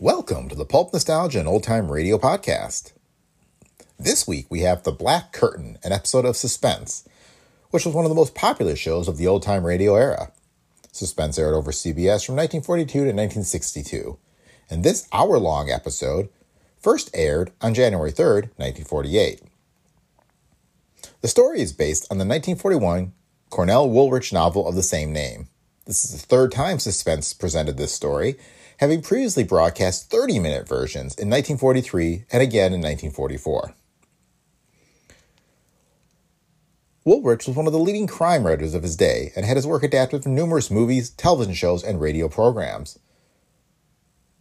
Welcome to the Pulp Nostalgia and Old Time Radio Podcast. This week we have The Black Curtain, an episode of Suspense, which was one of the most popular shows of the old time radio era. Suspense aired over CBS from 1942 to 1962, and this hour long episode first aired on January 3rd, 1948. The story is based on the 1941 Cornell Woolrich novel of the same name. This is the third time Suspense presented this story, having previously broadcast 30 minute versions in 1943 and again in 1944. Woolrich was one of the leading crime writers of his day and had his work adapted for numerous movies, television shows, and radio programs.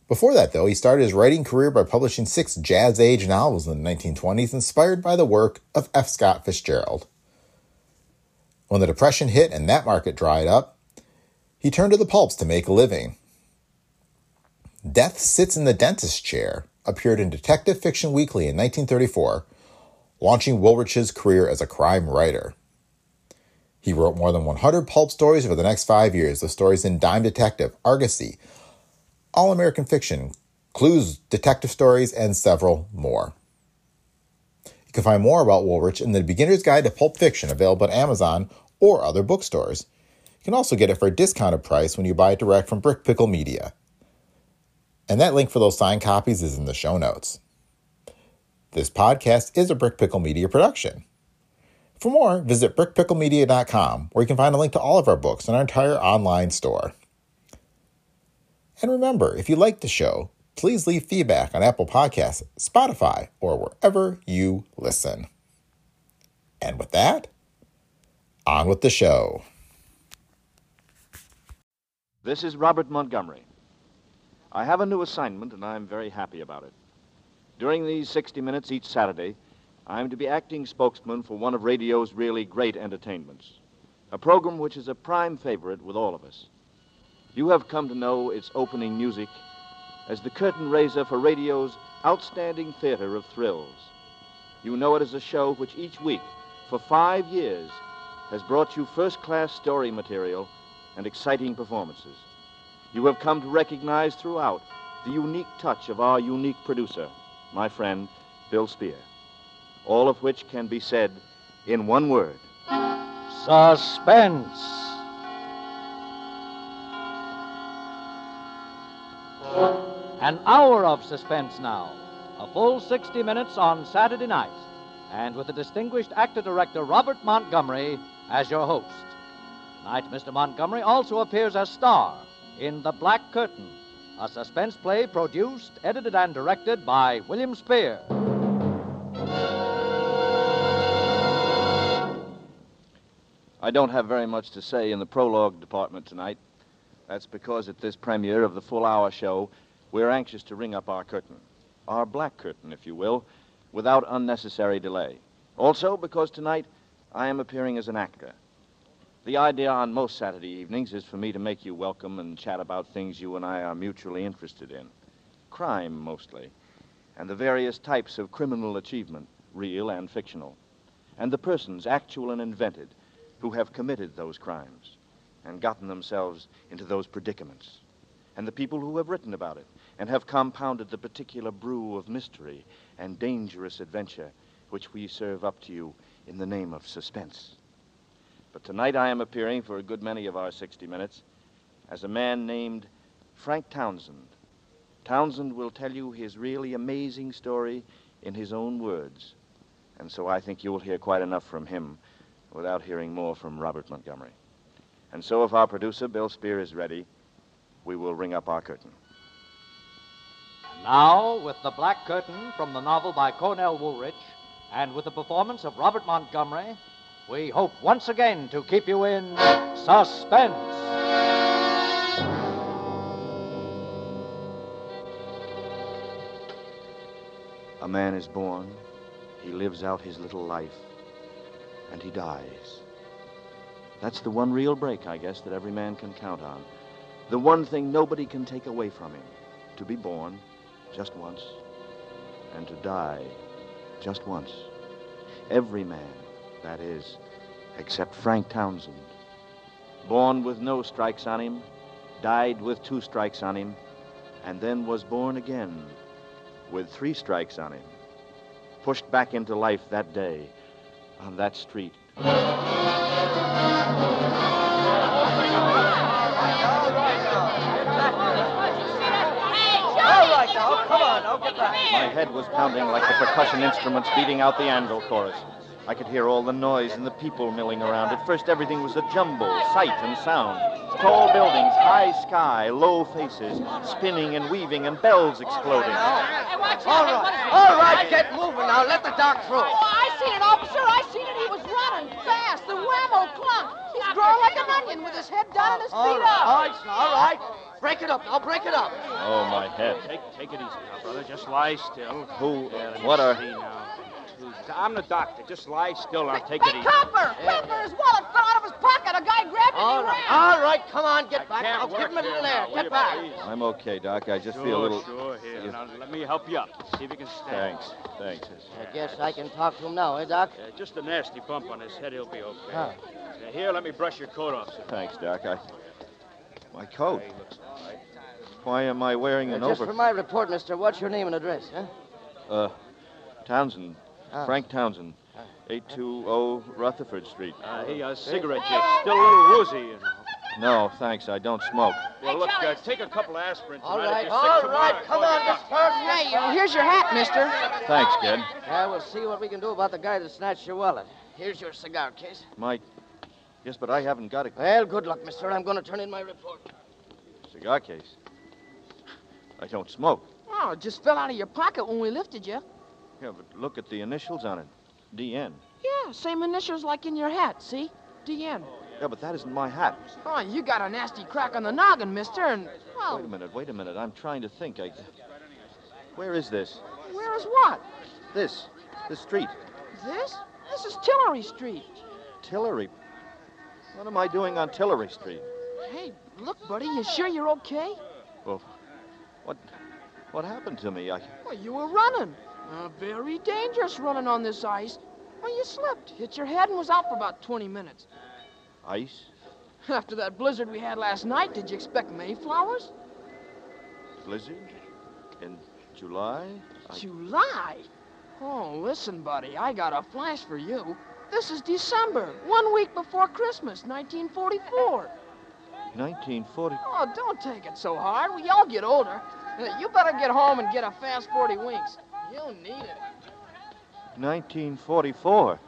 Before that, though, he started his writing career by publishing six Jazz Age novels in the 1920s, inspired by the work of F. Scott Fitzgerald. When the Depression hit and that market dried up, he turned to the pulps to make a living. Death Sits in the Dentist's Chair appeared in Detective Fiction Weekly in 1934, launching Woolrich's career as a crime writer. He wrote more than 100 pulp stories over the next five years, the stories in Dime Detective, Argosy, All American Fiction, Clues, Detective Stories, and several more. You can find more about Woolrich in the Beginner's Guide to Pulp Fiction available at Amazon or other bookstores. You can also get it for a discounted price when you buy it direct from Brick Pickle Media. And that link for those signed copies is in the show notes. This podcast is a Brick Pickle Media production. For more, visit brickpicklemedia.com, where you can find a link to all of our books and our entire online store. And remember, if you like the show, please leave feedback on Apple Podcasts, Spotify, or wherever you listen. And with that, on with the show. This is Robert Montgomery. I have a new assignment, and I'm very happy about it. During these 60 minutes each Saturday, I'm to be acting spokesman for one of radio's really great entertainments, a program which is a prime favorite with all of us. You have come to know its opening music as the curtain raiser for radio's outstanding theater of thrills. You know it as a show which each week, for five years, has brought you first class story material and exciting performances. You have come to recognize throughout the unique touch of our unique producer, my friend, Bill Spier. All of which can be said in one word Suspense. An hour of suspense now. A full 60 minutes on Saturday night. And with the distinguished actor director Robert Montgomery as your host. Tonight, Mr. Montgomery also appears as star in The Black Curtain, a suspense play produced, edited, and directed by William Spier. I don't have very much to say in the prologue department tonight. That's because at this premiere of the full hour show, we're anxious to ring up our curtain, our black curtain, if you will, without unnecessary delay. Also, because tonight I am appearing as an actor. The idea on most Saturday evenings is for me to make you welcome and chat about things you and I are mutually interested in. Crime, mostly, and the various types of criminal achievement, real and fictional, and the persons, actual and invented, who have committed those crimes and gotten themselves into those predicaments, and the people who have written about it and have compounded the particular brew of mystery and dangerous adventure which we serve up to you in the name of suspense. But tonight I am appearing for a good many of our 60 minutes as a man named Frank Townsend. Townsend will tell you his really amazing story in his own words. And so I think you'll hear quite enough from him without hearing more from Robert Montgomery. And so if our producer, Bill Spier, is ready, we will ring up our curtain. Now, with The Black Curtain from the novel by Cornell Woolrich, and with the performance of Robert Montgomery, we hope once again to keep you in suspense. A man is born, he lives out his little life, and he dies. That's the one real break, I guess, that every man can count on. The one thing nobody can take away from him to be born just once, and to die just once. Every man, that is, except Frank Townsend. Born with no strikes on him, died with two strikes on him, and then was born again with three strikes on him. Pushed back into life that day on that street. All right, now, come on, now, get back. My head was pounding like the percussion instruments beating out the anvil chorus. I could hear all the noise and the people milling around. At first, everything was a jumble, sight and sound. Tall buildings, high sky, low faces, spinning and weaving, and bells exploding. All right, all right, get moving now. Let the doc through. Oh, I seen it, officer. I seen it. He was running fast. The whammo clunk. He's growing like an onion with his head down and his feet right, up. all right, son, all right. Break it up I'll break it up. Oh, my head. Take, take it easy now, brother. Just lie still. Who? Yeah, What are- see now. I'm the doctor. Just lie still. I'll take hey, it easy. Copper! Copper, his wallet fell out of his pocket. A guy grabbed it All and he right, ran. all right, come on, get I back. can't I'll give him a here little now, air. will Get back. please? I'm okay, Doc. I just Sure, feel a little. Sure, here. Yes. Now, let me help you up. See if you can stand. Thanks. Thanks. I guess I can talk to him now, eh, Doc? Uh, just a nasty bump on his head. He'll be okay. Huh. Uh, here, let me brush your coat off, sir. Thanks, Doc. I. My coat. Why am I wearing Uh, an just over? for my report, mister, what's your name and address, huh? Uh, Townsend. Ah. Frank Townsend. 820 Rutherford Street. Uh, hey, uh, cigarette, you're still a little woozy, you know. No, thanks. I don't smoke. Well, look, uh, take a couple of aspirin All tonight. If right, you're all sick right, tomorrow, come on, your this person. Hey, here's your hat, mister. Thanks, kid. Yeah, we'll see what we can do about the guy that snatched your wallet. Here's your cigar case. My. Yes, but I haven't got a Well, good luck, mister. I'm going to turn in my report. cigar case. I don't smoke. Oh, it just fell out of your pocket when we lifted you. Yeah, but look at the initials on it. DN. Yeah, same initials like in your hat, see? DN. Yeah, but that isn't my hat. Oh, you got a nasty crack on the noggin, mister, and, well... Wait a minute, wait a minute. I'm trying to think. I. Where is this? where is what? This. This street. This? This is Tillery Street. Tillery. What am I doing on Tillery Street? Hey, look, buddy, you sure you're okay? Well, what. What happened to me? I. Well, you were running. Uh, very dangerous running on this ice. Well, you slipped, hit your head, and was out for about 20 minutes. Ice? After that blizzard we had last night, did you expect mayflowers? Blizzard? In July? I- July? Oh, listen, buddy, I got a flash for you. This is December, one week before Christmas, 1944. 1940. Oh, don't take it so hard. We all get older. Uh, You better get home and get a fast 40 winks. You'll need it. 1944.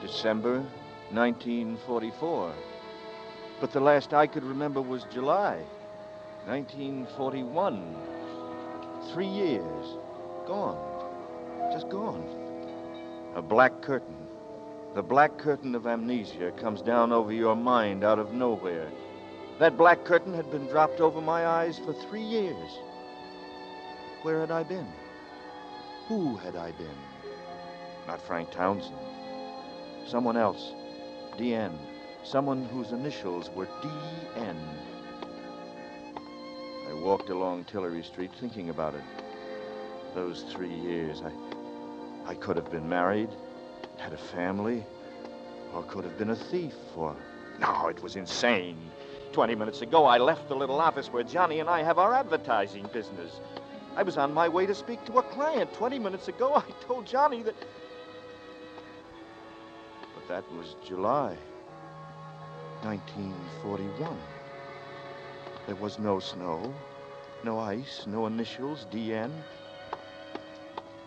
December 1944. But the last I could remember was July 1941. Three years. Gone. Just gone. A black curtain. The black curtain of amnesia comes down over your mind out of nowhere. That black curtain had been dropped over my eyes for three years. Where had I been? Who had I been? Not Frank Townsend. Someone else. DN. Someone whose initials were DN. I walked along Tillery Street thinking about it. Those three years, I, I could have been married, had a family, or could have been a thief, or. No, it was insane. Twenty minutes ago, I left the little office where Johnny and I have our advertising business. I was on my way to speak to a client. Twenty minutes ago, I told Johnny that. But that was July 1941. There was no snow, no ice, no initials, DN.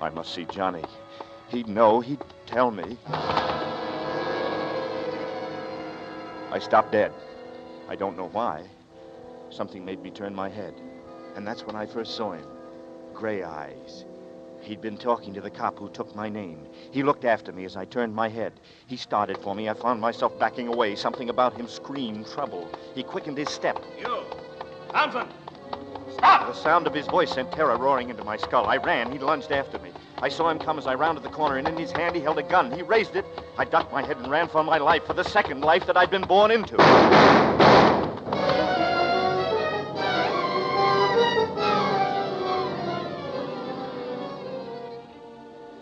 I must see Johnny. He'd know, he'd tell me. I stopped dead. I don't know why. Something made me turn my head. And that's when I first saw him. Gray eyes. He'd been talking to the cop who took my name. He looked after me as I turned my head. He started for me. I found myself backing away. Something about him screamed trouble. He quickened his step. You! Townsend! Stop! The sound of his voice sent terror roaring into my skull. I ran. He lunged after me. I saw him come as I rounded the corner, and in his hand he held a gun. He raised it. I ducked my head and ran for my life, for the second life that I'd been born into.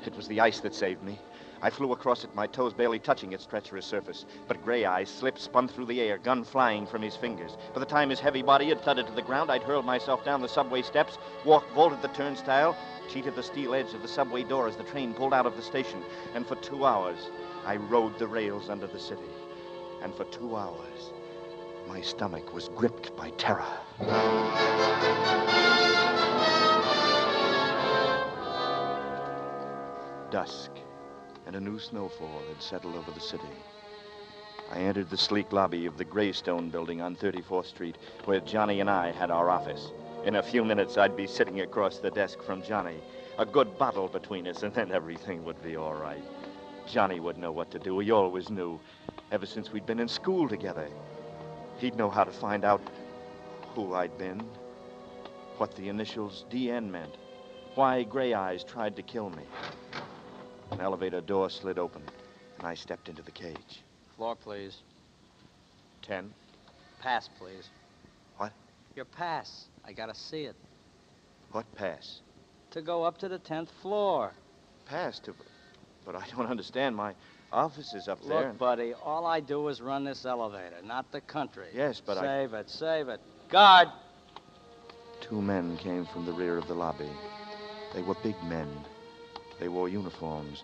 It was the ice that saved me. I flew across it, my toes barely touching its treacherous surface. But Gray Eyes slipped, spun through the air, gun flying from his fingers. By the time his heavy body had thudded to the ground, I'd hurled myself down the subway steps, walked, vaulted the turnstile, cheated the steel edge of the subway door as the train pulled out of the station. And for two hours, I rode the rails under the city. And for two hours, my stomach was gripped by terror. Dusk, and a new snowfall had settled over the city. I entered the sleek lobby of the Greystone building on 34th Street, where Johnny and I had our office. In a few minutes, I'd be sitting across the desk from Johnny. A good bottle between us, and then everything would be all right. Johnny would know what to do. He always knew, ever since we'd been in school together. He'd know how to find out who I'd been, what the initials DN meant, why Gray Eyes tried to kill me. An elevator door slid open, and I stepped into the cage. Floor, please. Ten. Pass, please. What? Your pass. I gotta see it. What pass? To go up to the 10th floor. Pass to. But I don't understand. My office is up there. Look, and- buddy, all I do is run this elevator, not the country. Yes, but I. save it, save it. Guard! Two men came from the rear of the lobby. They were big men. They wore uniforms,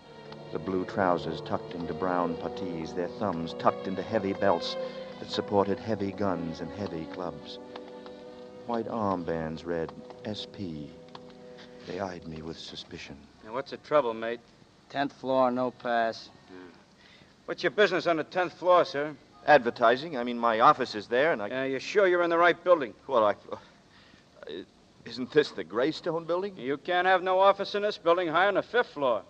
the blue trousers tucked into brown puttees, their thumbs tucked into heavy belts that supported heavy guns and heavy clubs. White armbands read SP. They eyed me with suspicion. Now, what's the trouble, mate? 10th floor, no pass. What's your business on the 10th floor, sir? Advertising. I mean, my office is there, and I. Uh, you sure you're in the right building? Well, I. uh, Isn't this the Greystone building? You can't have no office in this building higher than the fifth floor.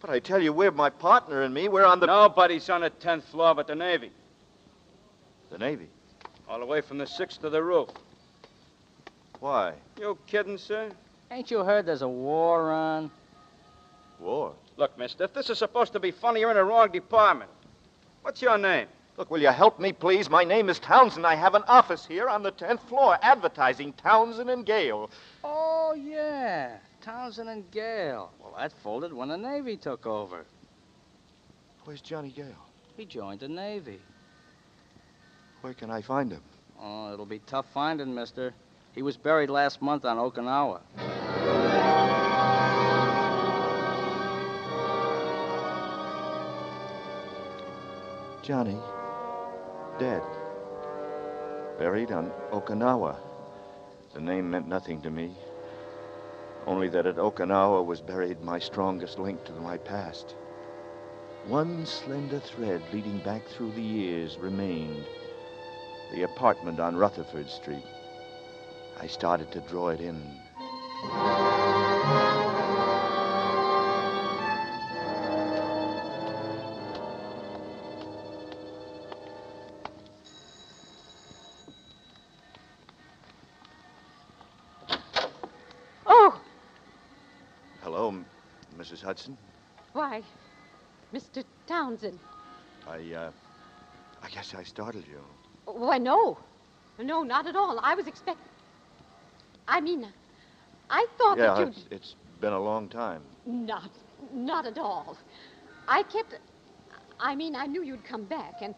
But I tell you, we're my partner and me. We're on the. Nobody's on the 10th floor but the Navy. The Navy. All the way from the sixth to the roof. Why? You kidding, sir? Ain't you heard there's a war on? War. Look, mister, if this is supposed to be funny, you're in the wrong department. What's your name? Look, will you help me, please? My name is Townsend. I have an office here on the 10th floor advertising Townsend and Gale. Oh, yeah. Townsend and Gale. Well, that folded when the Navy took over. Where's Johnny Gale? He joined the Navy. Where can I find him? Oh, it'll be tough finding, mister. He was buried last month on Okinawa. Johnny. Dead. Buried on Okinawa. The name meant nothing to me. Only that at Okinawa was buried my strongest link to my past. One slender thread leading back through the years remained. The apartment on Rutherford Street. I started to draw it in. Hudson. why, Mr. Townsend. I, uh, I guess I startled you. Why, no. No, not at all. I was expect. I mean, I thought yeah, that you'd. it's, it's been a long time. Not, not at all. I kept. I mean, I knew you'd come back, and.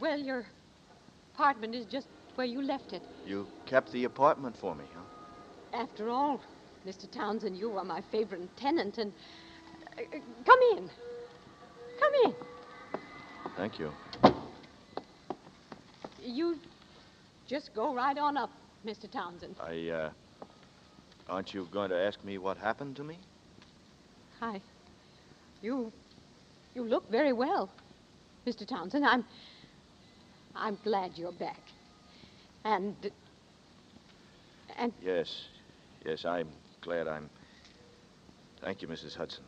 Well, your apartment is just where you left it. You kept the apartment for me, huh? After all, Mr. Townsend, you are my favorite tenant, and. uh, uh, come in. Come in. Thank you. You just go right on up, Mr. Townsend. I, uh, aren't you going to ask me what happened to me? Hi. You. You look very well, Mr. Townsend. I'm. I'm glad you're back. And. And Yes, yes, I'm glad I'm. Thank you, Mrs. Hudson.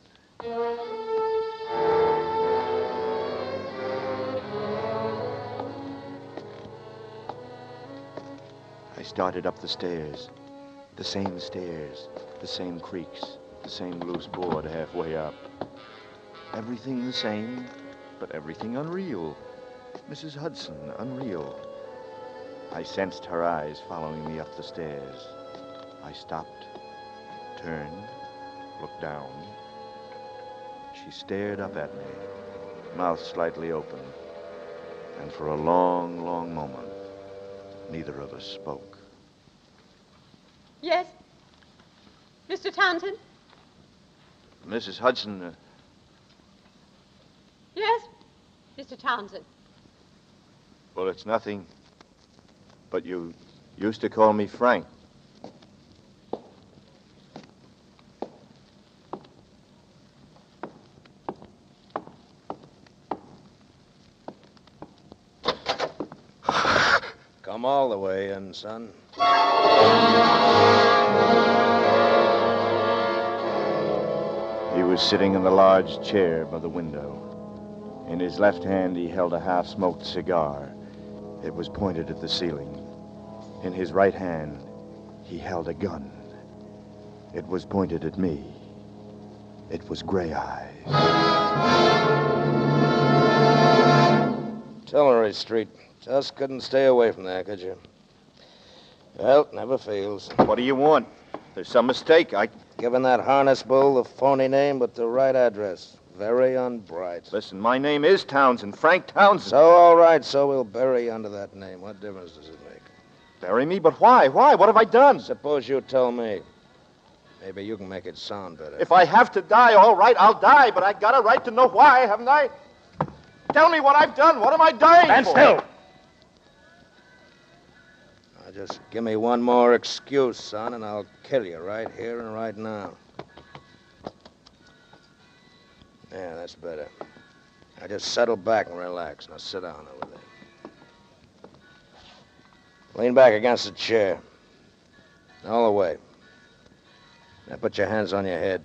I started up the stairs. The same stairs, the same creaks, the same loose board halfway up. Everything the same, but everything unreal. Mrs. Hudson, unreal. I sensed her eyes following me up the stairs. I stopped, turned, looked down. she stared up at me, mouth slightly open. And for a long, long moment, neither of us spoke. Yes? Mr. Townsend? Mrs. Hudson, uh, Yes? Mr. Townsend. well, it's nothing. But you used to call me Frank. Come all son. He was sitting in the large chair by the window. In his left hand, he held a half smoked cigar. It was pointed at the ceiling. In his right hand, he held a gun. It was pointed at me. It was Gray Eyes. Tillery Street. Just couldn't stay away from there, could you? Well, never fails. What do you want? There's some mistake. I. Given that harness bull the phony name, but the right address. Very unbright. Listen, my name is Townsend, Frank Townsend. So, all right, so we'll bury you under that name. What difference does it make? Bury me? But why? Why? What have I done? Suppose you tell me. Maybe you can make it sound better. If I have to die, all right, I'll die, but I got a right to know why, haven't I? Tell me what I've done. What am I dying Stand for? still. Just give me one more excuse, son, and I'll kill you right here and right now. Yeah, that's better. Now just settle back and relax. Now sit down over there. Lean back against the chair. All the way. Now put your hands on your head.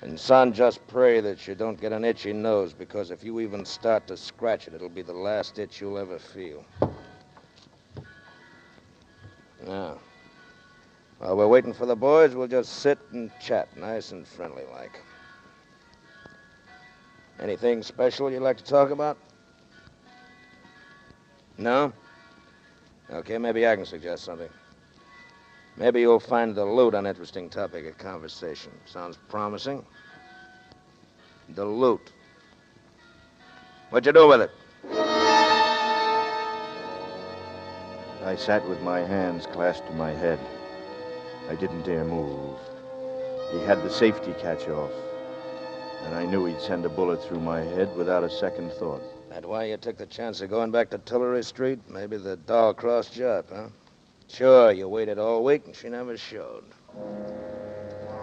And, son, just pray that you don't get an itchy nose, because if you even start to scratch it, it'll be the last itch you'll ever feel. Now, while we're waiting for the boys, we'll just sit and chat, nice and friendly like. Anything special you'd like to talk about? No? Okay, maybe I can suggest something. Maybe you'll find the loot an interesting topic of conversation. Sounds promising. The loot. What'd you do with it? I sat with my hands clasped to my head. I didn't dare move. He had the safety catch off, and I knew he'd send a bullet through my head without a second thought. That why you took the chance of going back to Tillery Street? Maybe the doll crossed you up, huh? Sure, you waited all week and she never showed.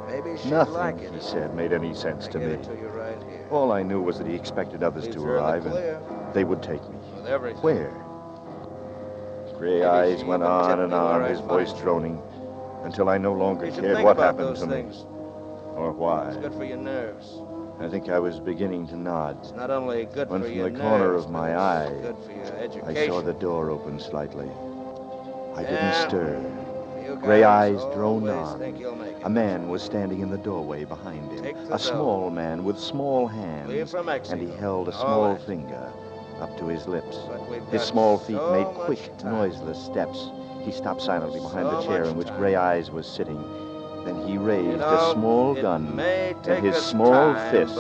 Maybe she'd Nothing, like it. he said, made any sense I to me. to you right here. All I knew was that he expected others to her in the arrive, and they would take me. With everything. Where? Gray eyes went on and on, his voice droning, until I no longer cared what happened to things. me or why. It's good for your nerves. I think I was beginning to nod. It's not only good When for from your the corner of my eye, good for your I saw the door open slightly. I didn't stir. Gray eyes droned on. think you'll make it. A man was standing in the doorway behind him. A small man with small hands. And he held a small right. finger up to his lips. His small feet so made quick, time. noiseless steps. He stopped silently behind So the chair in which. Gray Eyes was sitting. Then he raised You know, a small gun and his small time, fist.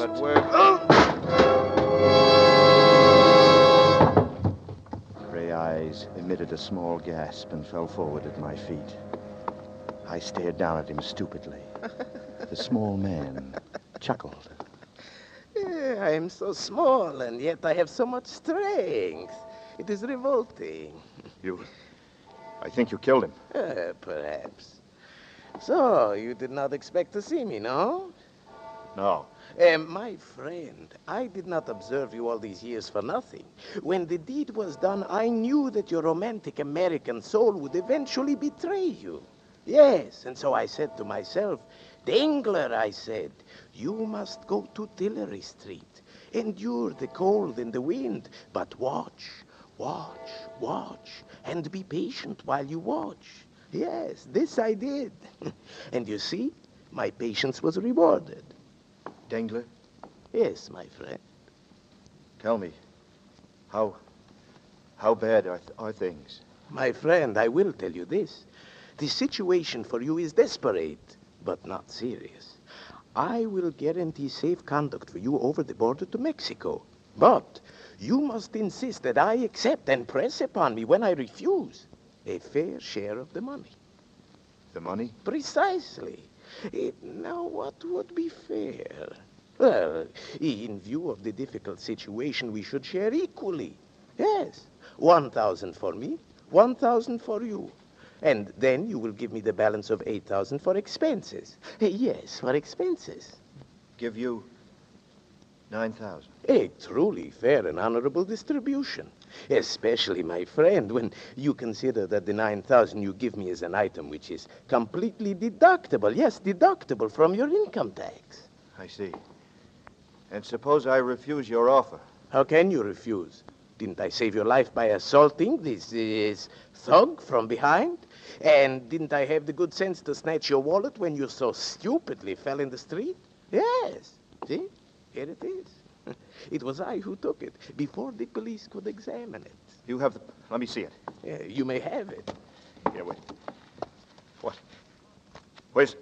Gray Eyes emitted a small gasp and fell forward at my feet. I stared down at him stupidly. The small man chuckled. I am so small, and yet I have so much strength. It is revolting. You. I think you killed him. Uh, perhaps. So, you did not expect to see me, no? No. Uh, my friend, I did not observe you all these years for nothing. When the deed was done, I knew that your romantic American soul would eventually betray you. Yes, and so I said to myself, Dangler, I said, you must go to Tillery Street. Endure the cold and the wind, but watch, watch, watch, and be patient while you watch. Yes, this I did. and you see, my patience was rewarded. Dangler, Yes, my friend. tell me, how. how bad are, are things? My friend, I will tell you this. The situation for you is desperate, but not serious. I will guarantee safe conduct for you over the border to Mexico. But you must insist that I accept and press upon me when I refuse a fair share of the money. The money? Precisely. Eh, now, what would be fair? Well, in view of the difficult situation, we should share equally. Yes, 1,000 for me, 1,000 for you. And then you will give me the balance of 8,000 for expenses. Yes, for expenses. Give you 9,000. A truly fair and honorable distribution. Especially, my friend, when you consider that the 9,000 you give me is an item which is completely deductible. Yes, deductible from your income tax. I see. And suppose I refuse your offer. How can you refuse? Didn't I save your life by assaulting this, this thug from behind? And didn't I have the good sense to snatch your wallet when you so stupidly fell in the street? Yes. See? Here it is. It was I who took it before the police could examine it. You have the. Let me see it. Yeah, you may have it. Here, wait. What? Where's.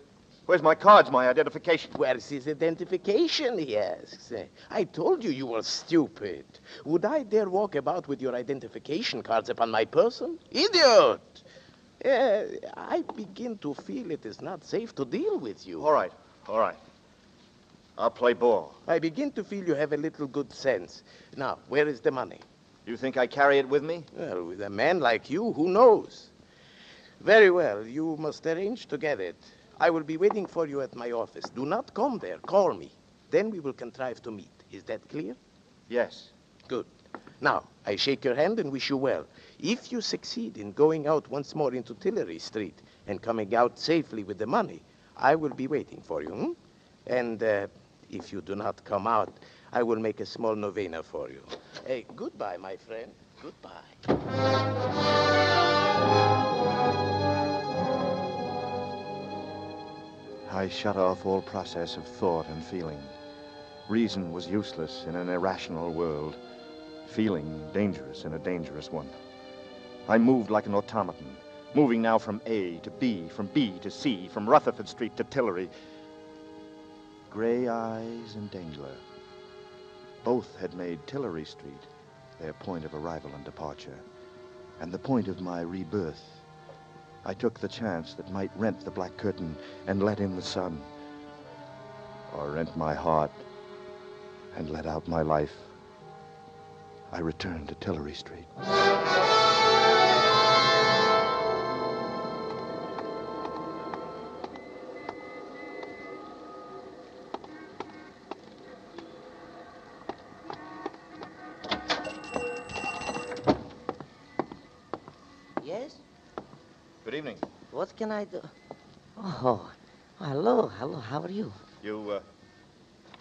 Where's my cards, my identification? Where's his identification, he asks. Eh, I told you you were stupid. Would I dare walk about with your identification cards upon my person? Idiot! Eh, I begin to feel it is not safe to deal with you. All right, all right. I'll play ball. I begin to feel you have a little good sense. Now, where is the money? You think I carry it with me? Well, with a man like you, who knows? Very well, you must arrange to get it. I will be waiting for you at my office. Do not come there. Call me. Then we will contrive to meet. Is that clear? Yes. Good. Now, I shake your hand and wish you well. If you succeed in going out once more into Tillery Street and coming out safely with the money, I will be waiting for you. hmm? And uh, if you do not come out, I will make a small novena for you. Hey, goodbye, my friend. Goodbye. I shut off all process of thought and feeling. Reason was useless in an irrational world, feeling dangerous in a dangerous one. I moved like an automaton, moving now from A to B, from B to C, from Rutherford Street to Tillery. Gray Eyes and Dangler. Both had made Tillery Street their point of arrival and departure, and the point of my rebirth. I took the chance that might rent the black curtain and let in the sun, or rent my heart and let out my life. I returned to Tillery Street. Can I do? Oh, hello, hello. How are you? You, uh,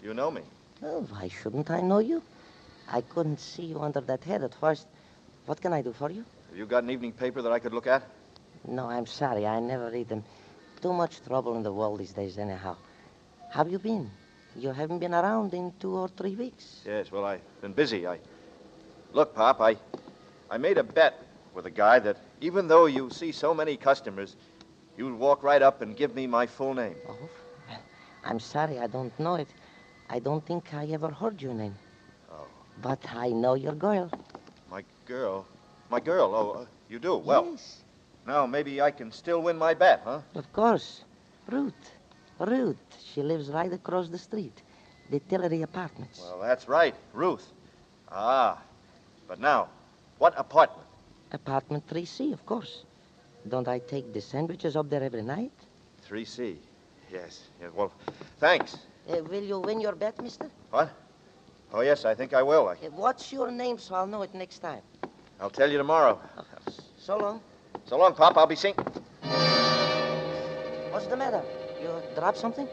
you know me. Oh, why shouldn't I know you? I couldn't see you under that head at first. What can I do for you? Have you got an evening paper that I could look at? No, I'm sorry. I never read them. Too much trouble in the world these days, anyhow. How have you been? You haven't been around in two or three weeks. Yes, well, I've been busy. I. Look, Pop, I. I made a bet with a guy that even though you see so many customers, you'd walk right up and give me my full name. Oh, I'm sorry. I don't know it. I don't think I ever heard your name. Oh. But I know your girl. My girl? My girl? Oh, uh, you do? Well, Yes, now maybe I can still win my bet, huh? of course. Ruth. Ruth. She lives right across the street. The Tillery Apartments. Well, that's right. Ruth. Ah. But now, what apartment? Apartment 3C, of course. Don't I take the sandwiches up there every night? 3C. Yes. yes. Well, thanks. Uh, will you win your bet, mister? What? Oh, yes, I think I will. I, Uh, what's your name so I'll know it next time? I'll tell you tomorrow. So long. So long, Pop. I'll be seeing. What's the matter? You dropped something?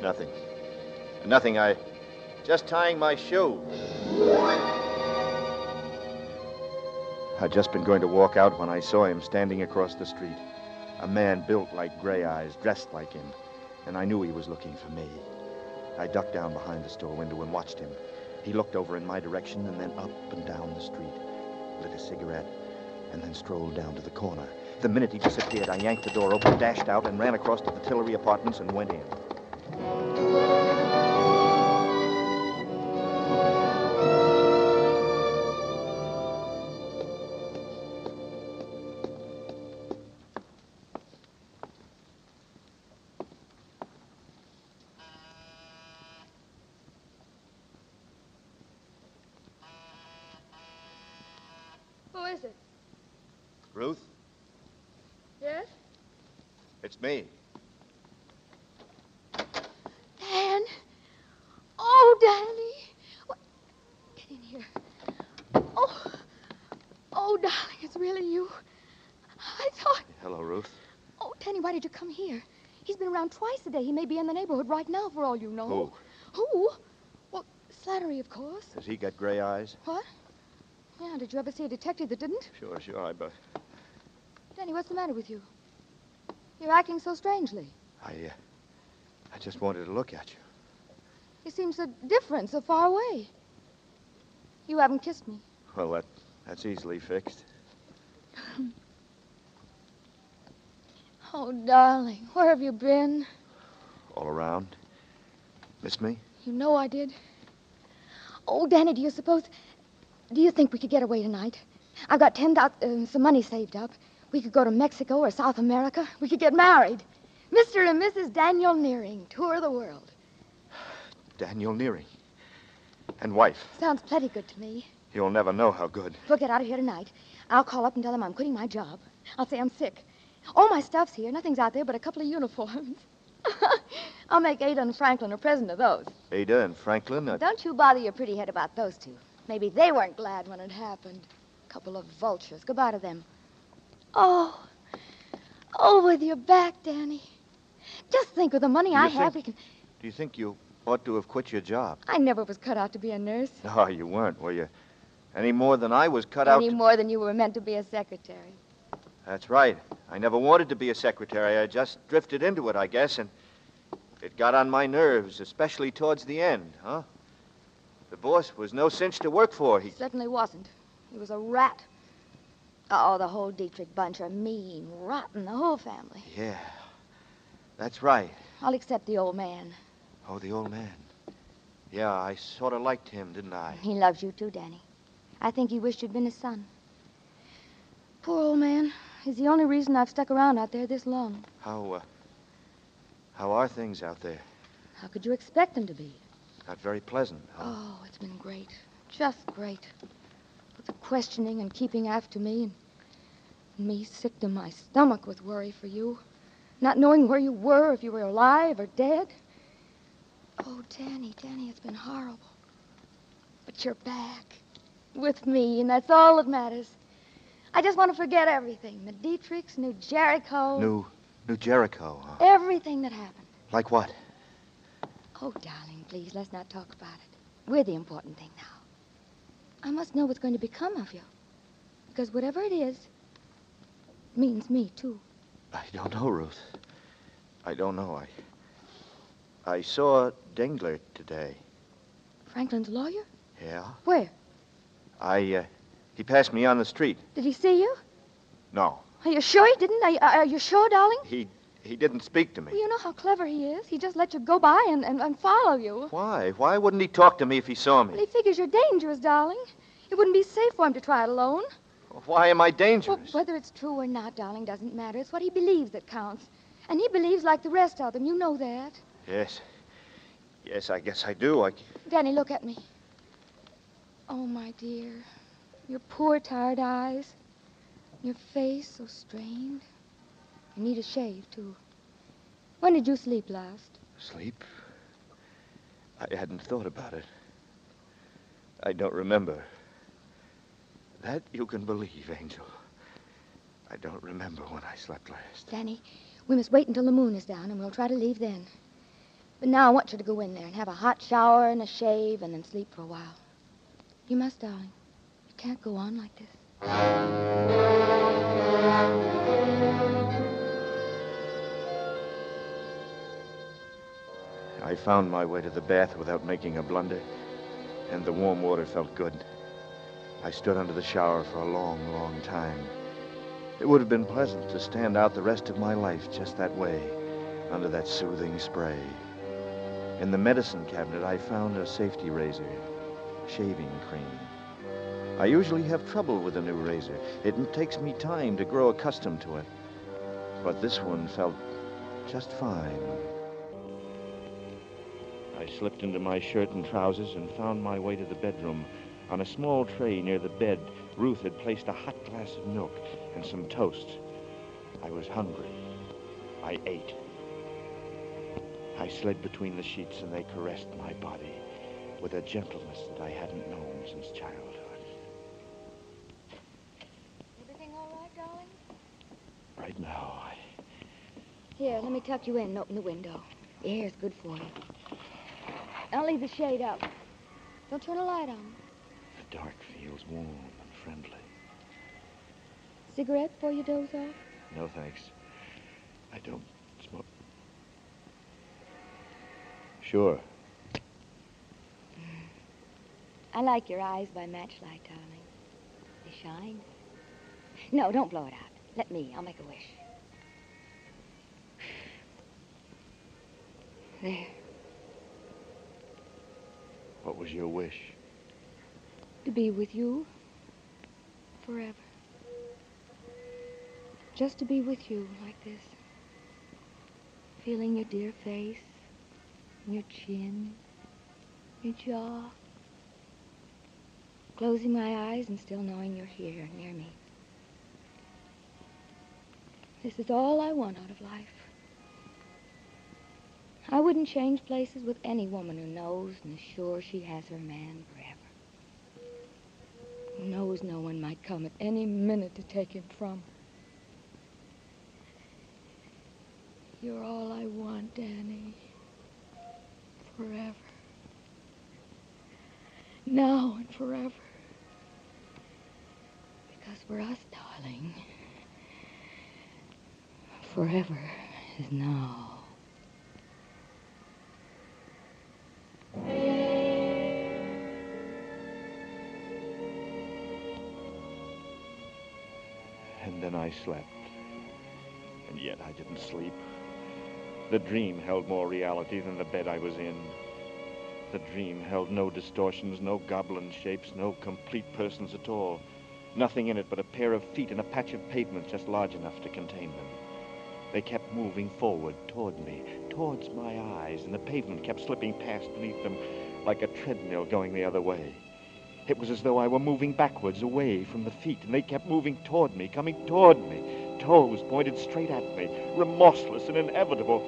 Nothing. Nothing. I. Just tying my shoe. I'd just been going to walk out when I saw him standing across the street. A man built like Gray Eyes, dressed like him. And I knew he was looking for me. I ducked down behind the store window and watched him. He looked over in my direction and then up and down the street, lit a cigarette, and then strolled down to the corner. The minute he disappeared, I yanked the door open, dashed out, and ran across to the Tillery apartments and went in. Around twice a day. He may be in the neighborhood right now, for all you know. Who? Who? Well, Slattery, of course. Has he got gray eyes? What? Yeah, did you ever see a detective that didn't? Sure, sure, I bet. Danny, what's the matter with you? You're acting so strangely. I, uh, I just wanted to look at you. You seem so different, so far away. You haven't kissed me. Well, that, that's easily fixed. Oh, darling, where have you been? All around. Miss me? You know I did. Oh, Danny, do you suppose. Do you think we could get away tonight? I've got ten thousand, uh, some money saved up. We could go to Mexico or South America. We could get married. Mr. and Mrs. Daniel Nearing, tour the world. Daniel Nearing. And wife. Sounds plenty good to me. You'll never know how good. We'll get out of here tonight. I'll call up and tell them I'm quitting my job. I'll say I'm sick. All my stuff's here. Nothing's out there but a couple of uniforms. I'll make Ada and Franklin a present of those. Ada and Franklin. Don't you bother your pretty head about those two. Maybe they weren't glad when it happened. Couple of vultures. Goodbye to them. Oh. Oh, with your back, Danny. Just think of the money Do I have. think- We can. do you think you ought to have quit your job? I never was cut out to be a nurse. No, you weren't, were you? Any more than I was cut out. To be. Any to- more than you were meant to be a secretary. That's right. I never wanted to be a secretary. I just drifted into it, I guess, and it got on my nerves, especially towards the end, huh? The boss was no cinch to work for. He Certainly wasn't. He was a rat. Oh, the whole Dietrich bunch are mean, rotten, the whole family. Yeah. That's right. I'll accept the old man. Oh, the old man. Yeah, I sort of liked him, didn't I? He loves you too, Danny. I think he wished you'd been his son. Poor old man. He's the only reason I've stuck around out there this long. How, uh, how are things out there? How could you expect them to be? Not very pleasant, huh? Oh, it's been great. Just great. With the questioning and keeping after me, and me sick to my stomach with worry for you. Not knowing where you were, if you were alive or dead. Oh, Danny, Danny, it's been horrible. But you're back. With me, and that's all that matters. I just want to forget everything. The Dietrichs, New Jericho. New, New Jericho, huh? Everything that happened. Like what? Oh, darling, please, let's not talk about it. We're the important thing now. I must know what's going to become of you. Because whatever it is, means me, too. I don't know, Ruth. I don't know. I, I saw Dengler today. Franklin's lawyer? Yeah. Where? I, uh, he passed me on the street. Did he see you? No, Are you sure he didn't? Are you, are you sure, darling? he, he didn't speak to me. Well, you know how clever he is. He just let you go by and, and, and follow you. Why? Why wouldn't he talk to me if he saw Well, me? he figures you're dangerous, darling. It wouldn't be safe for him to try it alone. Why am I Well, dangerous? whether it's true or not, darling, doesn't matter. It's what he believes that counts. And he believes like the rest of them. You know that. Yes. Yes, I guess I do. I, Danny, look at me. Oh, my dear. Your poor, tired eyes. Your face so strained. You need a shave, too. When did you sleep last? Sleep? I hadn't thought about it. I don't remember. That you can believe, Angel. I don't remember when I slept last. Danny, we must wait until the moon is down, and we'll try to leave then. But now I want you to go in there and have a hot shower and a shave and then sleep for a while. You must, darling. Can't go on like this. I found my way to the bath without making a blunder, and the warm water felt good. I stood under the shower for a long, long time. It would have been pleasant to stand out the rest of my life just that way, under that soothing spray. In the medicine cabinet, I found a safety razor, shaving cream. I usually have trouble with a new razor. It takes me time to grow accustomed to it. But this one felt just fine. I slipped into my shirt and trousers and found my way to the bedroom. On a small tray near the bed Ruth had placed a hot glass of milk and some toast. I was hungry. I ate. I slid between the sheets and they caressed my body with a gentleness that I hadn't known since childhood. Here, let me tuck you in and open the window. The air's good for you. I'll leave the shade up. Don't turn a light on. the dark feels warm and friendly. Cigarette before you doze off? No thanks. I don't smoke. Sure. Mm. I like your eyes by matchlight, darling. They shine. No, don't blow it out. Let me. I'll make a wish. There. What was your wish? To be with you forever. Just to be with you like this. Feeling your dear face, your chin, your jaw. Closing my eyes and still knowing you're here near me. This is all I want out of life. I wouldn't change places with any woman who knows and is sure she has her man forever. Who knows no one might come at any minute to take him from her. You're all I want, Danny. Forever. Now and forever. Because for us, darling, forever is now. And then I slept. And yet I didn't sleep. The dream held more reality than the bed I was in. The dream held no distortions, no goblin shapes, no complete persons at all. Nothing in it but a pair of feet and a patch of pavement just large enough to contain them. They kept moving forward toward me, towards my eyes, and the pavement kept slipping past beneath them like a treadmill going the other way. It was as though I were moving backwards away from the feet, and they kept moving toward me, coming toward me. Toes pointed straight at me, remorseless and inevitable.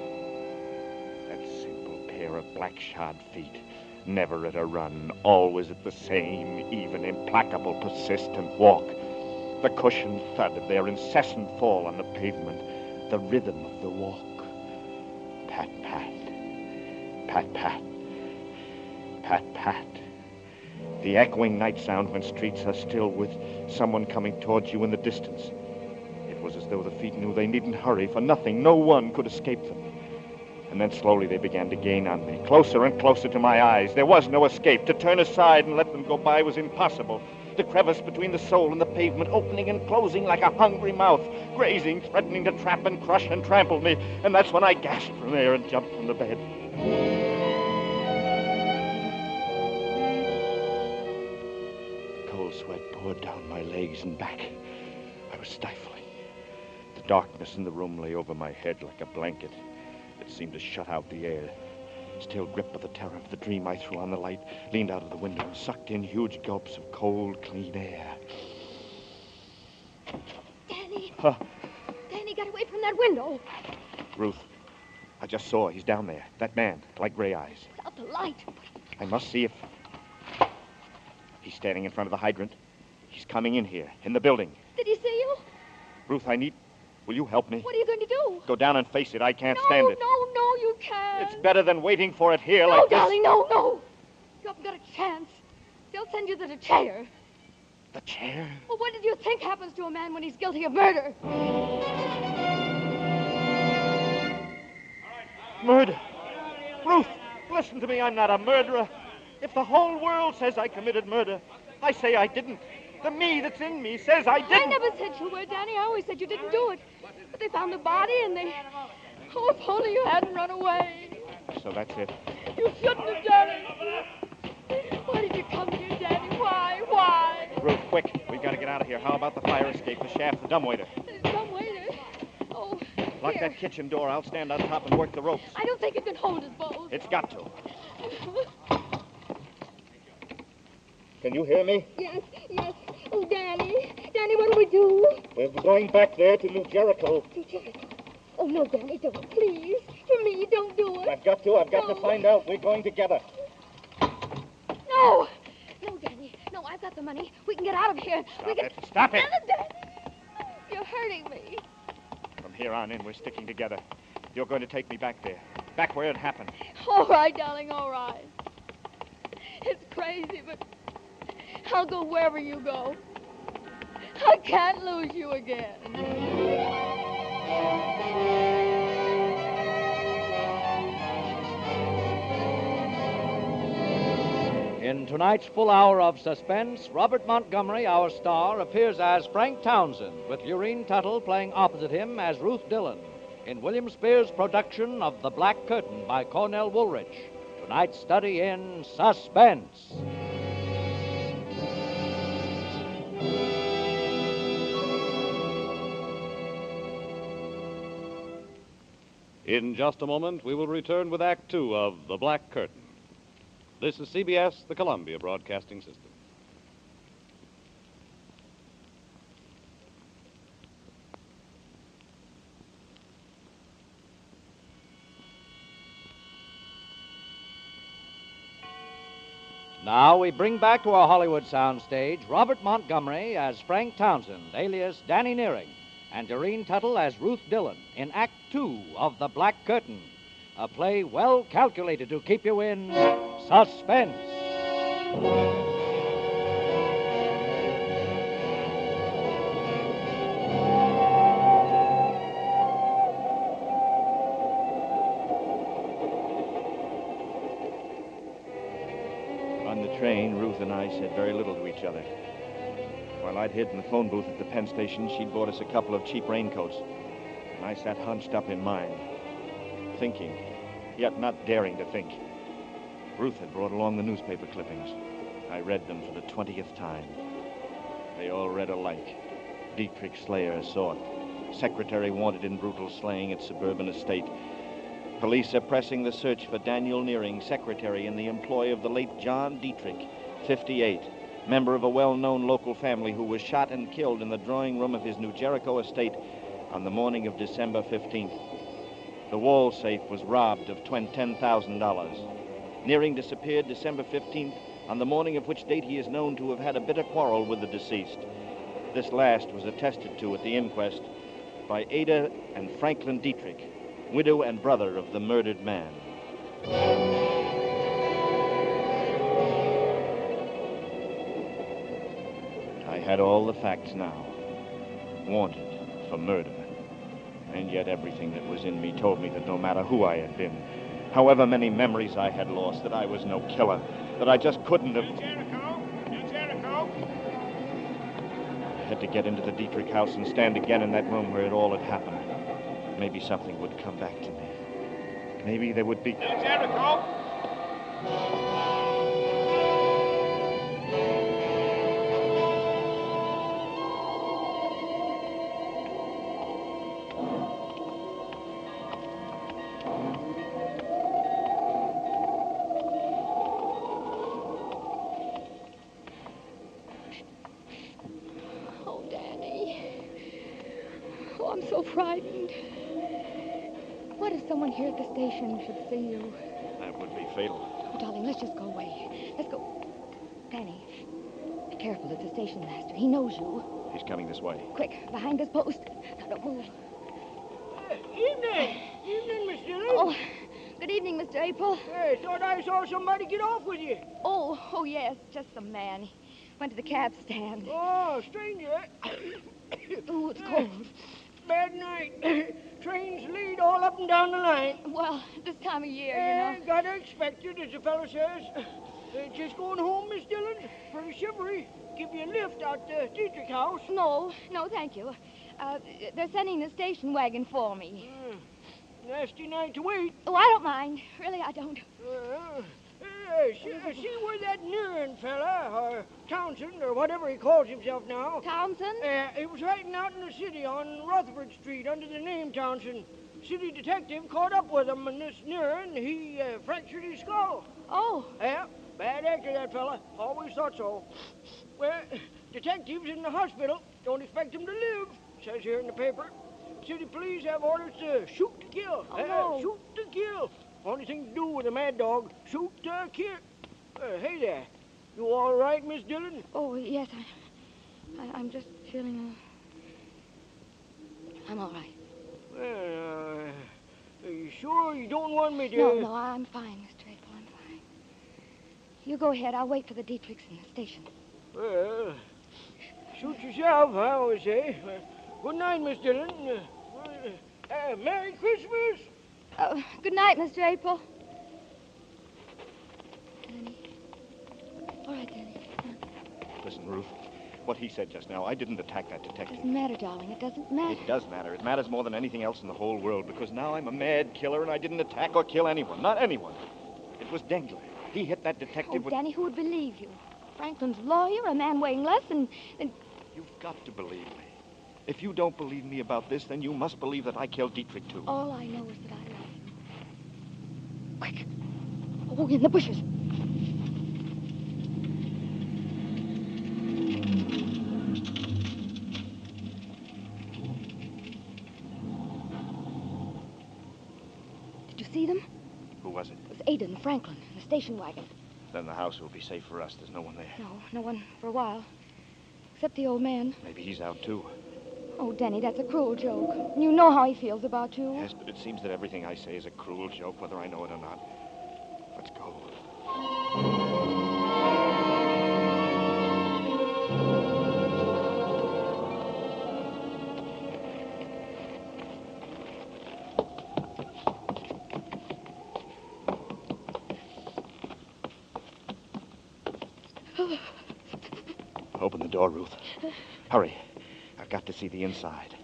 That simple pair of black shod feet, never at a run, always at the same, even, implacable, persistent walk. The cushioned thud of their incessant fall on the pavement, the rhythm of the walk. Pat, pat, pat, pat, pat, pat. The echoing night sound when streets are still with someone coming towards you in the distance. It was as though the feet knew they needn't hurry for nothing. No one could escape them. And then slowly they began to gain on me, closer and closer to my eyes. There was no escape. To turn aside and let them go by was impossible. The crevice between the soul and the pavement opening and closing like a hungry mouth, grazing, threatening to trap and crush and trample me. And that's when I gasped from air and jumped from the bed. Cold sweat poured down my legs and back. I was stifling. The darkness in the room lay over my head like a blanket. It seemed to shut out the air. Still gripped by the terror of the dream, I threw on the light, leaned out of the window, and sucked in huge gulps of cold, clean air. Danny! Huh. Danny, get away from that window. Ruth, I just saw. He's down there. That man, light gray eyes. Out the light. I must see if. He's standing in front of the hydrant. He's coming in here, in the building. Did he see you? Ruth, I need. Will you help me? What are you going to do? Go down and face it. I can't no, stand it. No, no, you can't. It's better than waiting for it here no, like this. darling, no, no. You haven't got a chance. They'll send you to the chair. The chair? Well, what did you think happens to a man when he's guilty of murder? Murder? Ruth, listen to me. I'm not a murderer. If the whole world says I committed murder, I say I didn't. The me that's in me says I didn't. I never said you were, Danny. I always said you didn't do it. But they found the body and they. Oh, if only you hadn't run away. So that's it. You shouldn't have done it. Why did you come here, Daddy? Why? Why? Ruth, quick. We've got to get out of here. How about the fire escape, the shaft, the dumbwaiter? Way there. Oh, Lock here. that kitchen door. I'll stand on top and work the ropes. I don't think it can hold us both. It's got to. Can you hear me? Yes, yes. Oh, Danny. Danny, what do we do? We're going back there to New Jericho. To Jericho. Oh, no, Danny, don't. Please. For me, don't do it. I've got to. I've got No. to find out. We're going together. No. No, Danny. No, I've got the money. We can get out of here. we can... it. Stop it. Danny, you're hurting me. From here on in, we're sticking together. You're going to take me back there. Back where it happened. All right, darling, all right. It's crazy, but I'll go wherever you go. I can't lose you again. In tonight's full hour of suspense, Robert Montgomery, our star, appears as Frank Townsend, with Lurene Tuttle playing opposite him as Ruth Dillon, in William Spier's production of The Black Curtain by Cornell Woolrich. Tonight's study in suspense. In just a moment, we will return with Act Two of The Black Curtain. This is CBS, the Columbia Broadcasting System. Now we bring back to our Hollywood soundstage Robert Montgomery as Frank Townsend, alias Danny Nearing, and Lurene Tuttle as Ruth Dillon in Act Two of The Black Curtain, a play well calculated to keep you in suspense. On the train, Ruth and I said very little to each other. While I'd hid in the phone booth at the Penn station, she'd bought us a couple of cheap raincoats. And I sat hunched up in mine, thinking, yet not daring to think. Ruth had brought along the newspaper clippings. I read them for the 20th time. They all read alike. Dietrich Slayer sought. Secretary wanted in brutal slaying at suburban estate. Police are pressing the search for Daniel Nearing, secretary in the employ of the late John Dietrich, 58, member of a well known local family who was shot and killed in the drawing room of his New Jericho estate on the morning of December 15th. The wall safe was robbed of $10,000. Nearing disappeared December 15th, on the morning of which date he is known to have had a bitter quarrel with the deceased. This last was attested to at the inquest by Ada and Franklin Dietrich, widow and brother of the murdered man. Had all the facts now. Wanted for murder. And yet everything that was in me told me that no matter who I had been, however many memories I had lost, that I was no killer, that I just couldn't have. jericho knew jericho I had to get into the Dietrich house and stand again in that room where it all had happened. Maybe something would come back to me. Maybe there would be. Jericho! Frightened. What if someone here at the station should see you? That would be fatal. Oh, darling, let's just go away. Let's go. Danny, be careful. It's the station master. He knows you. He's coming this way. Quick, behind this post. Now, don't move. Evening. Evening, Miss Dillon. Oh, good evening, Mr. April. Hey, thought I saw somebody get off with you. Oh, oh, yes, just some man. He went to the cab stand. Oh, stranger. Ooh, it's cold. Bad night. Trains lead all up and down the line. Well, this time of year, you know. Gotta expect it, as the fellow says. Uh, just going home, Miss Dillon? Pretty shivery. Give you a lift out to Dietrich house. No, no, thank you. Uh, they're sending the station wagon for me. Nasty night to wait. Oh, I don't mind. Really, I don't. Uh, uh, see, uh, see where that Nearin fella, or Townsend, or whatever he calls himself now. Townsend? Uh, he was hiding out in the city on Rutherford Street under the name Townsend. City detective caught up with him, and this Nearin, he uh, fractured his skull. Oh. Yeah, bad actor, that fella. Always thought so. Well, detectives in the hospital. Don't expect him to live. Says here in the paper. City police have orders to shoot to kill. Oh, Uh, no. shoot to kill. Only thing to do with a mad dog, shoot to kill. Uh, hey there. You all right, Miss Dillon? Oh, yes, I, I, I'm just feeling. Uh, I'm all right. Well, uh, are you sure you don't want me to? No, no, I'm fine, Mr. April. I'm fine. You go ahead. I'll wait for the Dietrichs in the station. Well, shoot yourself, I always say. Uh, good night, Miss Dillon. Uh, uh, Merry Christmas. Oh, good night, Mr. April. Danny. All right, Danny. Listen, Ruth. What he said just now, I didn't attack that detective. It doesn't matter, darling. It doesn't matter. It does matter. It matters more than anything else in the whole world because now I'm a mad killer and I didn't attack or kill anyone. Not anyone. It was Dengler. He hit that Oh, detective with. Danny, who would believe you? Franklin's lawyer, a man weighing less than. than... You've got to believe me. If you don't believe me about this, then you must believe that I killed Dietrich, too. All I know is that I love you. Quick. Oh, in the bushes. Did you see them? Who was it? It was Ada and Franklin in the station wagon. Then the house will be safe for us. There's no one there. No, no one for a while. Except the old man. Maybe he's out, too. Oh, Denny, that's a cruel joke. You know how he feels about you. Yes, but it seems that everything I say is a cruel joke, whether I know it or not. Let's go. Open the door, Ruth. Hurry. Got to see the inside.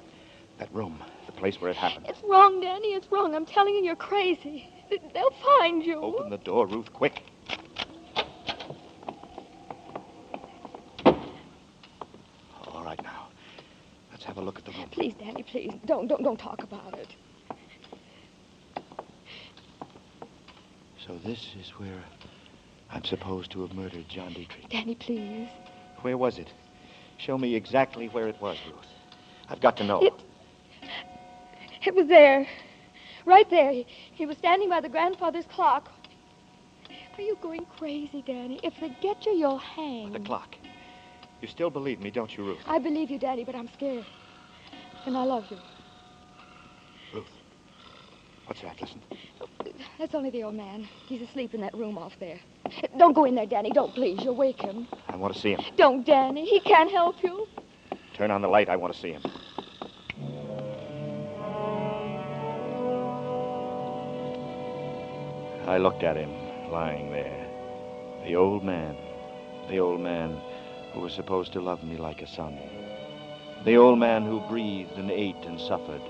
That room, the place where it happened. It's wrong, Danny. It's wrong. I'm telling you, you're crazy. They'll find you. Open the door, Ruth, quick. All right, now. Let's have a look at the room. Please, Danny, please. Don't, don't, don't talk about it. So this is where I'm supposed to have murdered John Dietrich. Danny, please. Where was it? Show me exactly where it was, Ruth. I've got to know. It, it was there. Right there. He, he was standing by the grandfather's clock. Are you going crazy, Danny? If they get you, you'll hang. The clock. You still believe me, don't you, Ruth? I believe you, Daddy, but I'm scared. And I love you. What's that? Listen. That's only the old man. He's asleep in that room off there. Don't go in there, Danny. Don't, please. You'll wake him. I want to see him. Don't, Danny. He can't help you. Turn on the light. I want to see him. I looked at him lying there. The old man. The old man who was supposed to love me like a son. The old man who breathed and ate and suffered,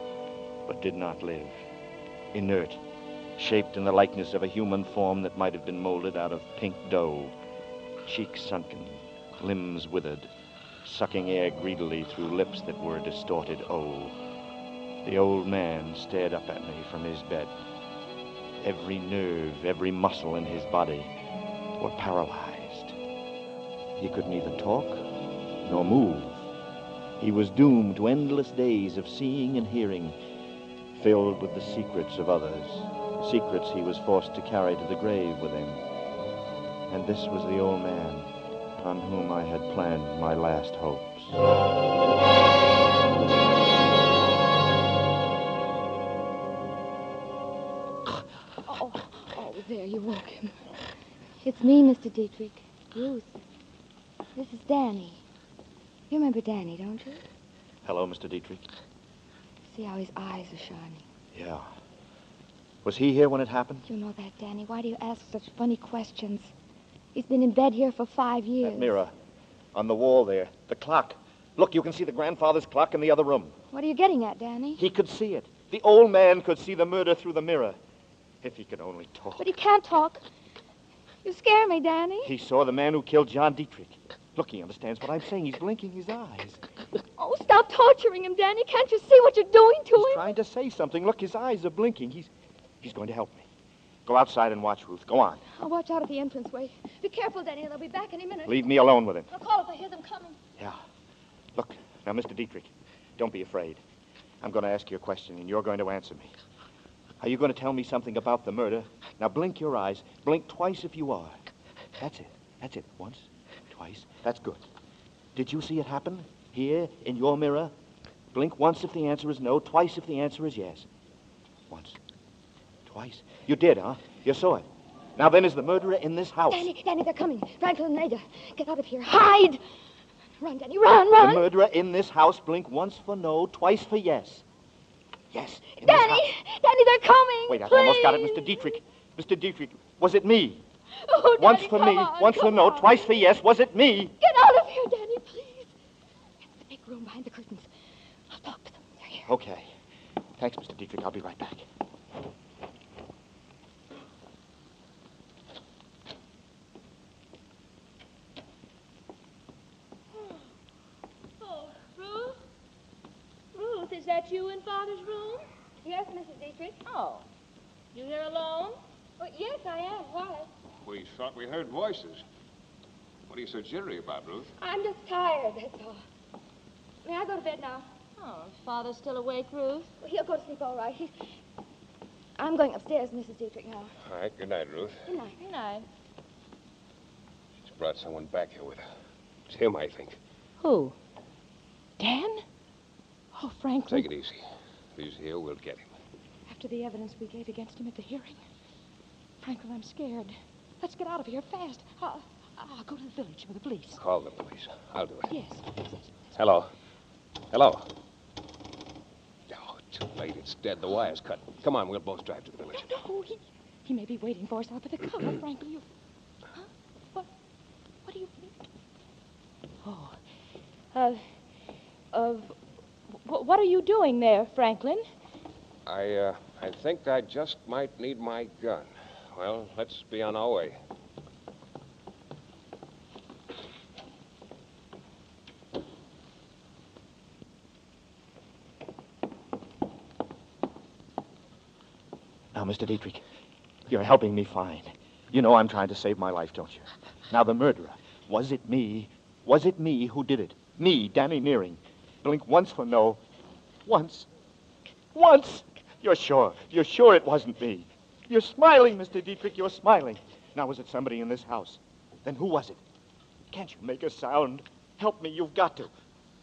but did not live. Inert, shaped in the likeness of a human form that might have been molded out of pink dough. Cheeks sunken, limbs withered, sucking air greedily through lips that were distorted O. The old man stared up at me from his bed. Every nerve, every muscle in his body were paralyzed. He could neither talk nor move. He was doomed to endless days of seeing and hearing, filled with the secrets of others, secrets he was forced to carry to the grave with him. And this was the old man on whom I had planned my last hopes. Oh, oh, there, you woke him. It's me, Mr. Dietrich. Ruth. This is Danny. You remember Danny, don't you? Hello, Mr. Dietrich. See how his eyes are shining. Yeah. Was he here when it happened? You know that, Danny. Why do you ask such funny questions? He's been in bed here for five years. That mirror on the wall there. The clock. Look, you can see the grandfather's clock in the other room. What are you getting at, Danny? He could see it. The old man could see the murder through the mirror. If he could only talk. But he can't talk. You scare me, Danny. He saw the man who killed John Dietrich. Look, he understands what I'm saying. He's blinking his eyes. Oh, stop torturing him, Danny. Can't you see what you're doing to him? He's him? trying to say something. Look, his eyes are blinking. He's he's going to help me. Go outside and watch, Ruth. Go on. I'll watch out at the entranceway. Be careful, Danny. They'll be back any minute. Leave me alone with him. I'll call if I hear them coming. Yeah. Look, now, Mr. Dietrich, don't be afraid. I'm going to ask you a question, and you're going to answer me. Are you going to tell me something about the murder? Now, blink your eyes. Blink twice if you are. That's it. That's it. Once, twice. That's good. Did you see it happen? Here, in your mirror? Blink once if the answer is no, twice if the answer is yes. Once. Twice. You did, huh? You saw it. Now, then, is the murderer in this house? Danny, Danny, they're coming. Franklin and Ada. Get out of here. Hide! Run, Danny, run, run! The murderer in this house. Blink once for no, twice for yes. Yes. Danny! Danny, they're coming! Wait, I please. almost got it, Mr. Dietrich. Mr. Dietrich, was it me? Oh, once for come me, on, once for come no, on. twice for yes. Was it me? Get out of here, Danny, please. In the big room behind the curtains. I'll talk to them. They're here. Okay. Thanks, Mr. Dietrich. I'll be right back. Oh, Ruth? Ruth, is that you in Father's room? Yes, Mrs. Dietrich. Oh. You here alone? Well, yes, I am. Why? We thought we heard voices. What are you so jittery about, Ruth? I'm just tired, that's all. May I go to bed now? Oh, Father's still awake, Ruth? Well, he'll go to sleep all right. He's... I'm going upstairs, Mrs. Dietrich, now. All right, good night, Ruth. Good night. Good night. She's brought someone back here with her. It's him, I think. Who? Dan? Oh, Franklin. Take it easy. If he's here, we'll get him. After the evidence we gave against him at the hearing. Franklin, I'm scared. Let's get out of here fast. I'll, I'll go to the village with the police. Call the police. I'll do it. Yes. Hello. Hello. Oh, too late. It's dead. The wire's cut. Come on, we'll both drive to the village. No, he, he may be waiting for us out by the car, Franklin. You. Huh? What? What do you mean? Oh. Uh. Uh. wh- What are you doing there, Franklin? I, uh, I think I just might need my gun. Well, let's be on our way. Now, Mr. Dietrich, you're helping me fine. You know I'm trying to save my life, don't you? Now, the murderer. Was it me? Was it me who did it? Me, Danny Nearing. Blink once for no. Once. Once. You're sure. You're sure it wasn't me. You're smiling, Mr. Dietrich. You're smiling. Now, was it somebody in this house? Then who was it? Can't you make a sound? Help me. You've got to.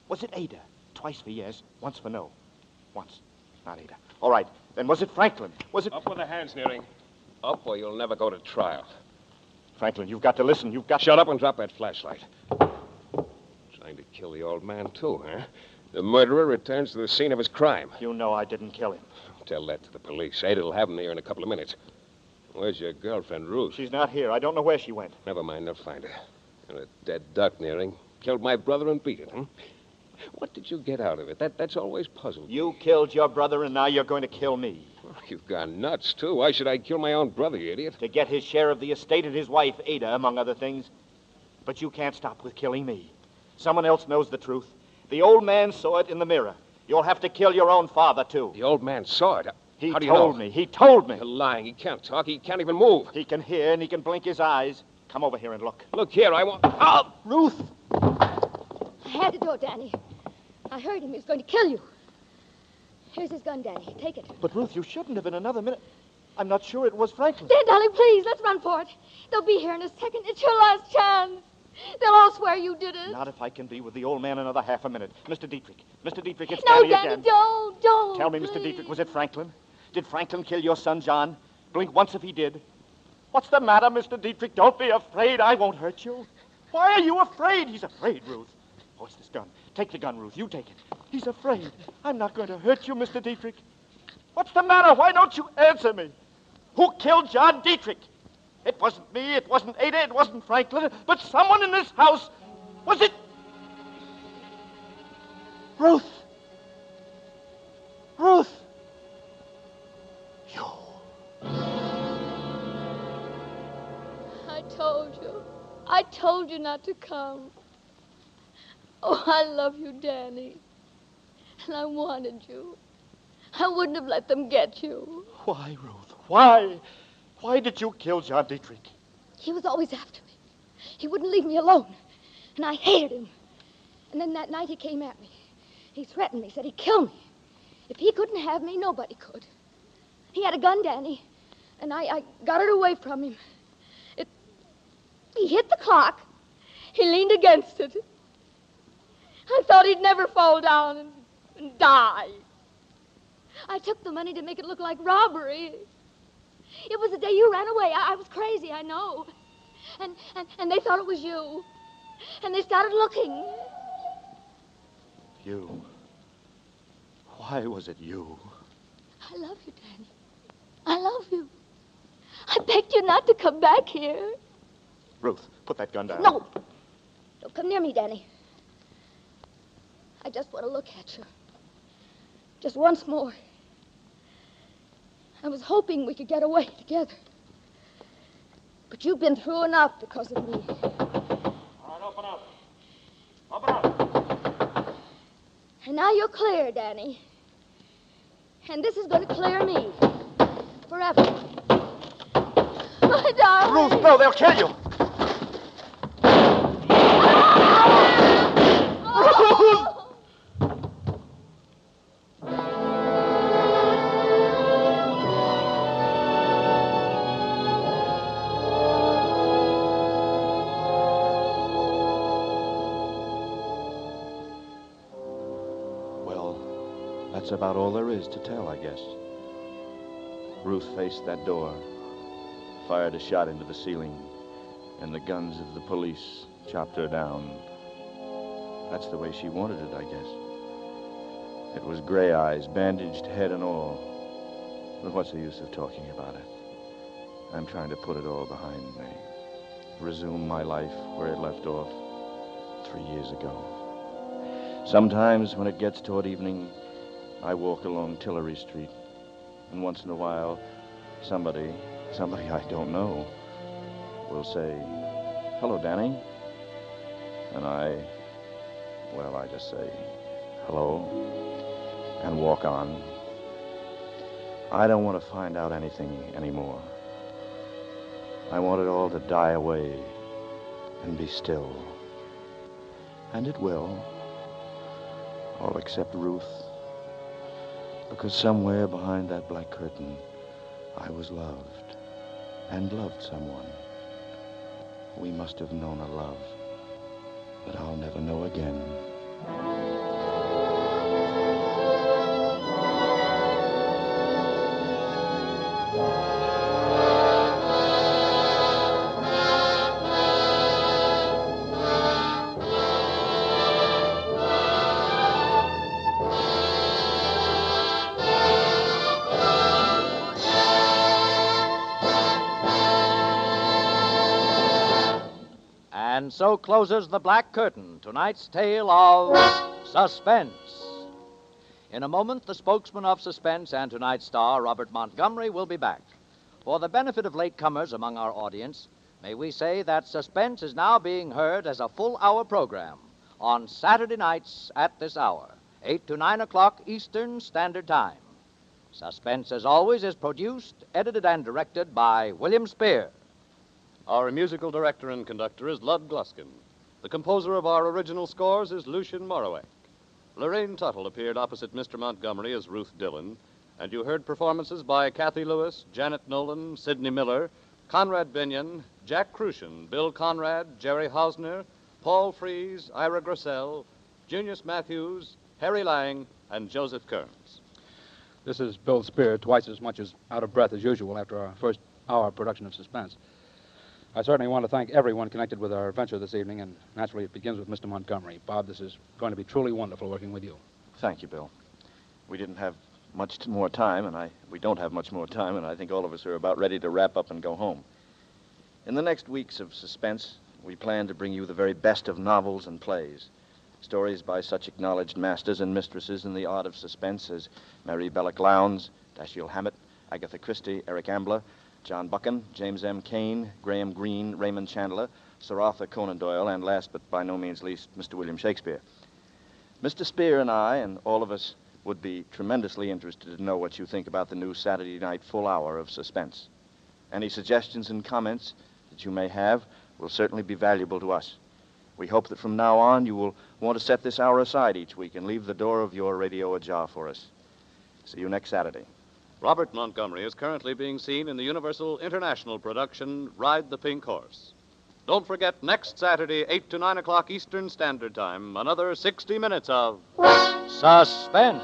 Was it Ada? Twice for yes, once for no. Once. Not Ada. All right. Then was it Franklin? Was it. Up with the hands, Nearing. Up, or you'll never go to trial. Franklin, you've got to listen. You've got Shut up and drop that flashlight. Trying to kill the old man, too, huh? The murderer returns to the scene of his crime. You know I didn't kill him. Tell that to the police. Ada'll have him here in a couple of minutes. Where's your girlfriend, Ruth? She's not here. I don't know where she went. Never mind, they'll find her. And a dead duck, Nearing. Killed my brother and beat it, huh? What did you get out of it? That, that's always puzzled. me. You killed your brother, and now you're going to kill me. Oh, you've gone nuts, too. Why should I kill my own brother, you idiot? To get his share of the estate and his wife, Ada, among other things. But you can't stop with killing me. Someone else knows the truth. The old man saw it in the mirror. You'll have to kill your own father, too. The old man saw it. He How do you told know? me. He told me. You're lying. He can't talk. He can't even move. He can hear and he can blink his eyes. Come over here and look. Look here, I want. Oh! Ruth! I had to do it, Danny. I heard him. He was going to kill you. Here's his gun, Danny. Take it. But, Ruth, you shouldn't have in another minute. I'm not sure it was Franklin. Dan, darling, please, let's run for it. They'll be here in a second. It's your last chance. They'll all swear you did it. Not if I can be with the old man another half a minute. Mr. Dietrich. Mr. Dietrich, it's no, again. don't, don't. Tell me, Mr. Dietrich, was it Franklin? Did Franklin kill your son, John? Blink once if he did. What's the matter, Mr. Dietrich? Don't be afraid. I won't hurt you. Why are you afraid? He's afraid, Ruth. Oh, it's this gun. Take the gun, Ruth. You take it. He's afraid. I'm not going to hurt you, Mr. Dietrich. What's the matter? Why don't you answer me? Who killed John Dietrich? It wasn't me. It wasn't Ada. It wasn't Franklin. But someone in this house. Was it? Ruth. Ruth. You. I told you. I told you not to come. Oh, I love you, Danny. And I wanted you. I wouldn't have let them get you. Why, Ruth? Why? Why did you kill John Dietrich? He was always after me. He wouldn't leave me alone. And I hated him. And then that night he came at me. He threatened me, said he'd kill me. If he couldn't have me, nobody could. He had a gun, Danny, and I, I got it away from him. It, he hit the clock. He leaned against it. I thought he'd never fall down and, and die. I took the money to make it look like robbery. It was the day you ran away. I, I was crazy, I know. And, and, and they thought it was you. And they started looking. You. Why was it you? I love you, Danny. I love you. I begged you not to come back here. Ruth, put that gun down. No. Don't come near me, Danny. I just want to look at you. Just once more. I was hoping we could get away together. But you've been through enough because of me. All right, open up. Open up. And now you're clear, Danny. And this is going to clear me. Forever. My darling. Ruth, no, they'll kill you. That's about all there is to tell, I guess. Ruth faced that door, fired a shot into the ceiling, and the guns of the police chopped her down. That's the way she wanted it, I guess. It was gray eyes, bandaged head and all. But what's the use of talking about it? I'm trying to put it all behind me. Resume my life where it left off three years ago. Sometimes when it gets toward evening, I walk along Tillery Street, and once in a while, somebody, somebody I don't know, will say, Hello, Danny. And I, well, I just say, Hello, and walk on. I don't want to find out anything anymore. I want it all to die away and be still. And it will. All except Ruth. Because somewhere behind that black curtain, I was loved and loved someone. We must have known a love that I'll never know again. So closes The Black Curtain, tonight's tale of suspense. In a moment, the spokesman of suspense and tonight's star, Robert Montgomery, will be back. For the benefit of latecomers among our audience, may we say that Suspense is now being heard as a full hour program on Saturday nights at this hour, 8 to 9 o'clock Eastern Standard Time. Suspense, as always, is produced, edited, and directed by William Spier. Our musical director and conductor is Lud Gluskin. The composer of our original scores is Lucien Moraweck. Lurene Tuttle appeared opposite Mr. Montgomery as Ruth Dillon, and you heard performances by Cathy Lewis, Janet Nolan, Sidney Miller, Conrad Binyon, Jack Kruschen, Bill Conrad, Jerry Hausner, Paul Frees, Ira Grossel, Junius Matthews, Harry Lang, and Joseph Kearns. This is Bill Spier, twice as much as out of breath as usual after our first hour production of Suspense. I certainly want to thank everyone connected with our adventure this evening, and naturally it begins with Mr. Montgomery. Bob, this is going to be truly wonderful working with you. Thank you, Bill. We didn't have much more time, and I we don't have much more time, and I think all of us are about ready to wrap up and go home. In the next weeks of suspense, we plan to bring you the very best of novels and plays. Stories by such acknowledged masters and mistresses in the art of suspense as Mary Belloc Lowndes, Dashiell Hammett, Agatha Christie, Eric Ambler, John Buchan, James M. Cain, Graham Greene, Raymond Chandler, Sir Arthur Conan Doyle, and last but by no means least, Mr. William Shakespeare. Mr. Spier and I, and all of us, would be tremendously interested to know what you think about the new Saturday night full hour of suspense. Any suggestions and comments that you may have will certainly be valuable to us. We hope that from now on you will want to set this hour aside each week and leave the door of your radio ajar for us. See you next Saturday. Robert Montgomery is currently being seen in the Universal International production Ride the Pink Horse. Don't forget, next Saturday, 8 to 9 o'clock Eastern Standard Time, another 60 minutes of Suspense.